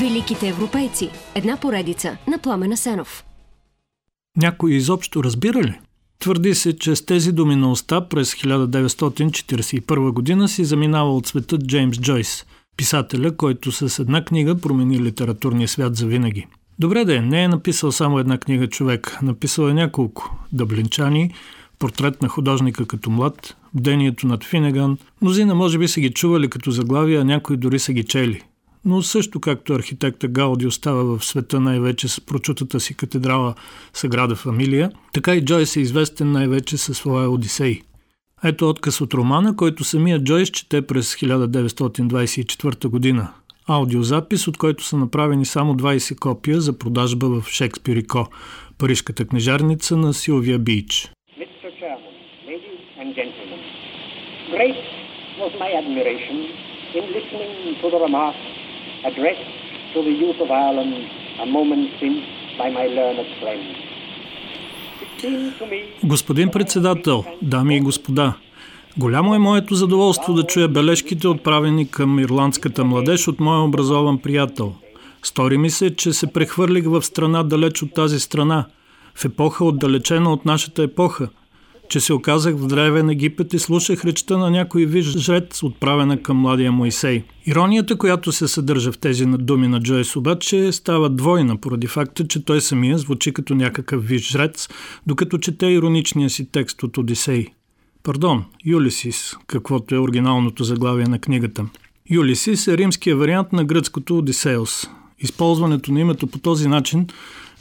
Великите европейци. Една поредица на Пламена Сенов. Някой изобщо разбира ли? Твърди се, че с тези думи на уста през 1941 година си заминава от света Джеймс Джойс, писателя, който с една книга промени литературния свят за винаги. Добре да е, не е написал само една книга човек, написал е няколко. Дъблинчани, портрет на художника като млад, бдението над Финеган. Мнозина може би са ги чували като заглавия, а някои дори са ги чели. Но също както архитекта Гауди остава в света най-вече с прочутата си катедрала Саграда Фамилия, така и Джойс е известен най-вече със своя Одисей. Ето отказ от романа, който самия Джойс чете през 1924 година. Аудиозапис, от който са направени само 20 копия за продажба в Шекспир и Ко, парижката книжарница на Силвия Бич. Great was my admiration in listening to the remarks addressed to the youth of Ireland a moment since by my learned friend. Господин председател, дами и господа, голямо е моето задоволство да чуя бележките, отправени към ирландската младеж от моя образован приятел. Стори ми се, че се прехвърлих в страна далеч от тази страна, в епоха отдалечена от нашата епоха – че се оказах в древен Египет и слушах речта на някой виж жрец, отправена към младия Моисей. Иронията, която се съдържа в тези думи на Джойс, обаче става двойна, поради факта, че той самия звучи като някакъв виж жрец, докато чете ироничния си текст от Одисей. Пардон, Юлисис, каквото е оригиналното заглавие на книгата. Юлисис е римския вариант на гръцкото Одисеус. Използването на името по този начин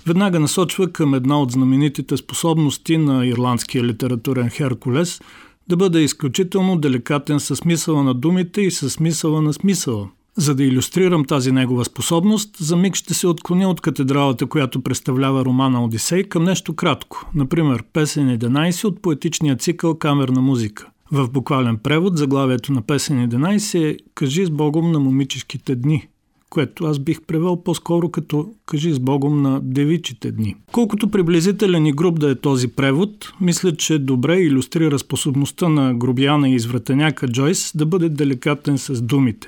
веднага насочва към една от знаменитите способности на ирландския литературен Херкулес да бъде изключително деликатен със смисъла на думите и със смисъла на смисъла. За да иллюстрирам тази негова способност, за миг ще се отклоня от катедралата, която представлява романа Одисей, към нещо кратко. Например, песен 11 от поетичния цикъл Камерна музика. В буквален превод заглавието на песен 11 е «Кажи с Богом на момическите дни», което аз бих превел по-скоро като кажи с Богом на девичите дни. Колкото приблизителен и груб да е този превод, мисля, че добре иллюстрира способността на грубияна и извратеняка Джойс да бъде деликатен с думите.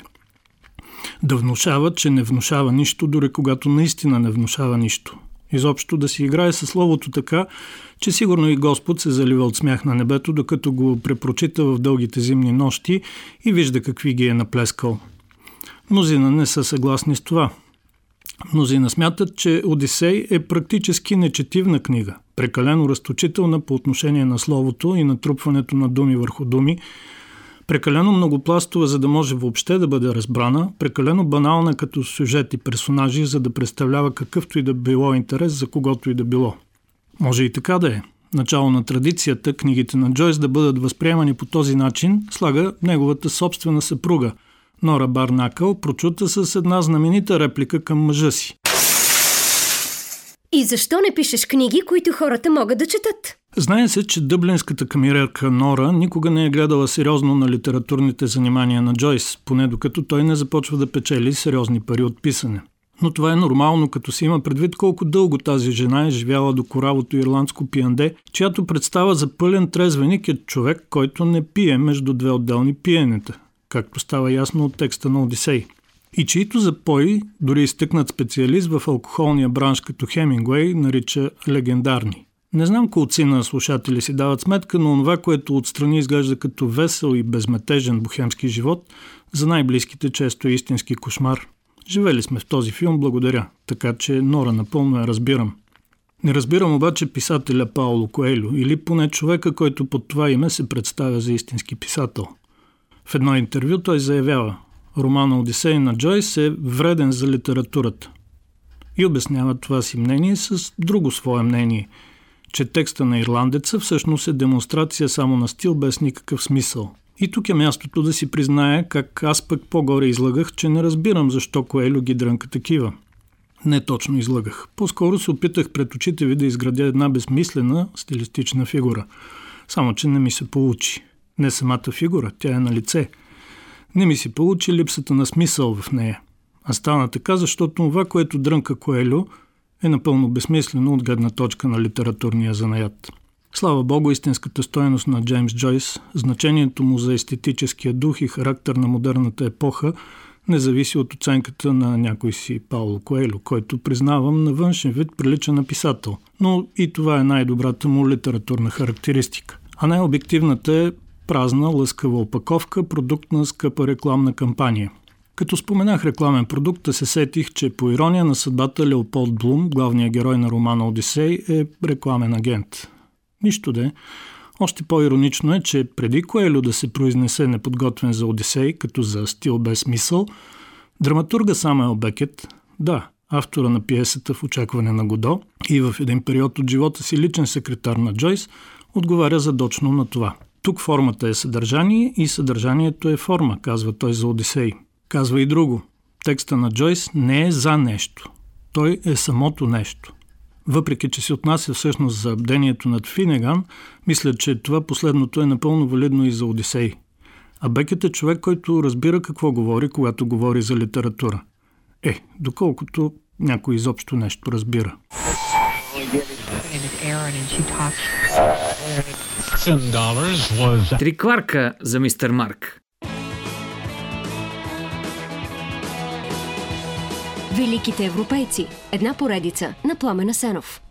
Да внушава, че не внушава нищо, дори когато наистина не внушава нищо. Изобщо да си играе със словото така, че сигурно и Господ се залива от смях на небето, докато го препрочита в дългите зимни нощи и вижда какви ги е наплескал – Мнозина не са съгласни с това. Мнозина смятат, че Одисей е практически нечетивна книга, прекалено разточителна по отношение на словото и натрупването на думи върху думи, прекалено многопластова, за да може въобще да бъде разбрана, прекалено банална като сюжет и персонажи, за да представлява какъвто и да било интерес за когото и да било. Може и така да е. Начало на традицията книгите на Джойс да бъдат възприемани по този начин слага неговата собствена съпруга – Нора Барнакъл прочута с една знаменита реплика към мъжа си. И защо не пишеш книги, които хората могат да четат? Знае се, че дъблинската камерерка Нора никога не е гледала сериозно на литературните занимания на Джойс, поне докато той не започва да печели сериозни пари от писане. Но това е нормално, като се има предвид колко дълго тази жена е живяла до коравото ирландско пиянде, чиято представа за пълен трезвеник е човек, който не пие между две отделни пиенета както става ясно от текста на Одисей. И чието запой, дори изтъкнат специалист в алкохолния бранш като Хемингуей, нарича легендарни. Не знам колци на слушатели си дават сметка, но това, което отстрани изглежда като весел и безметежен бухемски живот, за най-близките често е истински кошмар. Живели сме в този филм, благодаря, така че Нора напълно я разбирам. Не разбирам обаче писателя Пауло Коелю или поне човека, който под това име се представя за истински писател – в едно интервю той заявява, романа Одисей на Джойс е вреден за литературата. И обяснява това си мнение с друго свое мнение, че текста на ирландеца всъщност е демонстрация само на стил без никакъв смисъл. И тук е мястото да си призная как аз пък по-горе излагах, че не разбирам защо Коелю ги дрънка такива. Не точно излагах. По-скоро се опитах пред очите ви да изградя една безмислена стилистична фигура. Само, че не ми се получи не самата фигура, тя е на лице. Не ми си получи липсата на смисъл в нея. А стана така, защото това, което дрънка Коелю, е напълно безсмислено от гледна точка на литературния занаят. Слава Богу, истинската стоеност на Джеймс Джойс, значението му за естетическия дух и характер на модерната епоха не зависи от оценката на някой си Пауло Коелю, който признавам на външен вид прилича на писател. Но и това е най-добрата му литературна характеристика. А най-обективната е празна, лъскава опаковка, продукт на скъпа рекламна кампания. Като споменах рекламен продукт, се сетих, че по ирония на съдбата Леополд Блум, главният герой на романа Одисей, е рекламен агент. Нищо де. Още по-иронично е, че преди Коелю да се произнесе неподготвен за Одисей, като за стил без смисъл, драматурга Самуел Бекет, да, автора на пиесата в очакване на Годо и в един период от живота си личен секретар на Джойс, отговаря задочно на това. Тук формата е съдържание и съдържанието е форма, казва той за Одисей. Казва и друго. Текста на Джойс не е за нещо. Той е самото нещо. Въпреки, че се отнася всъщност за бдението над Финеган, мисля, че това последното е напълно валидно и за Одисей. А Бекет е човек, който разбира какво говори, когато говори за литература. Е, доколкото някой изобщо нещо разбира. Три кварка за мистер Марк. Великите европейци. Една поредица на Пламена Сенов.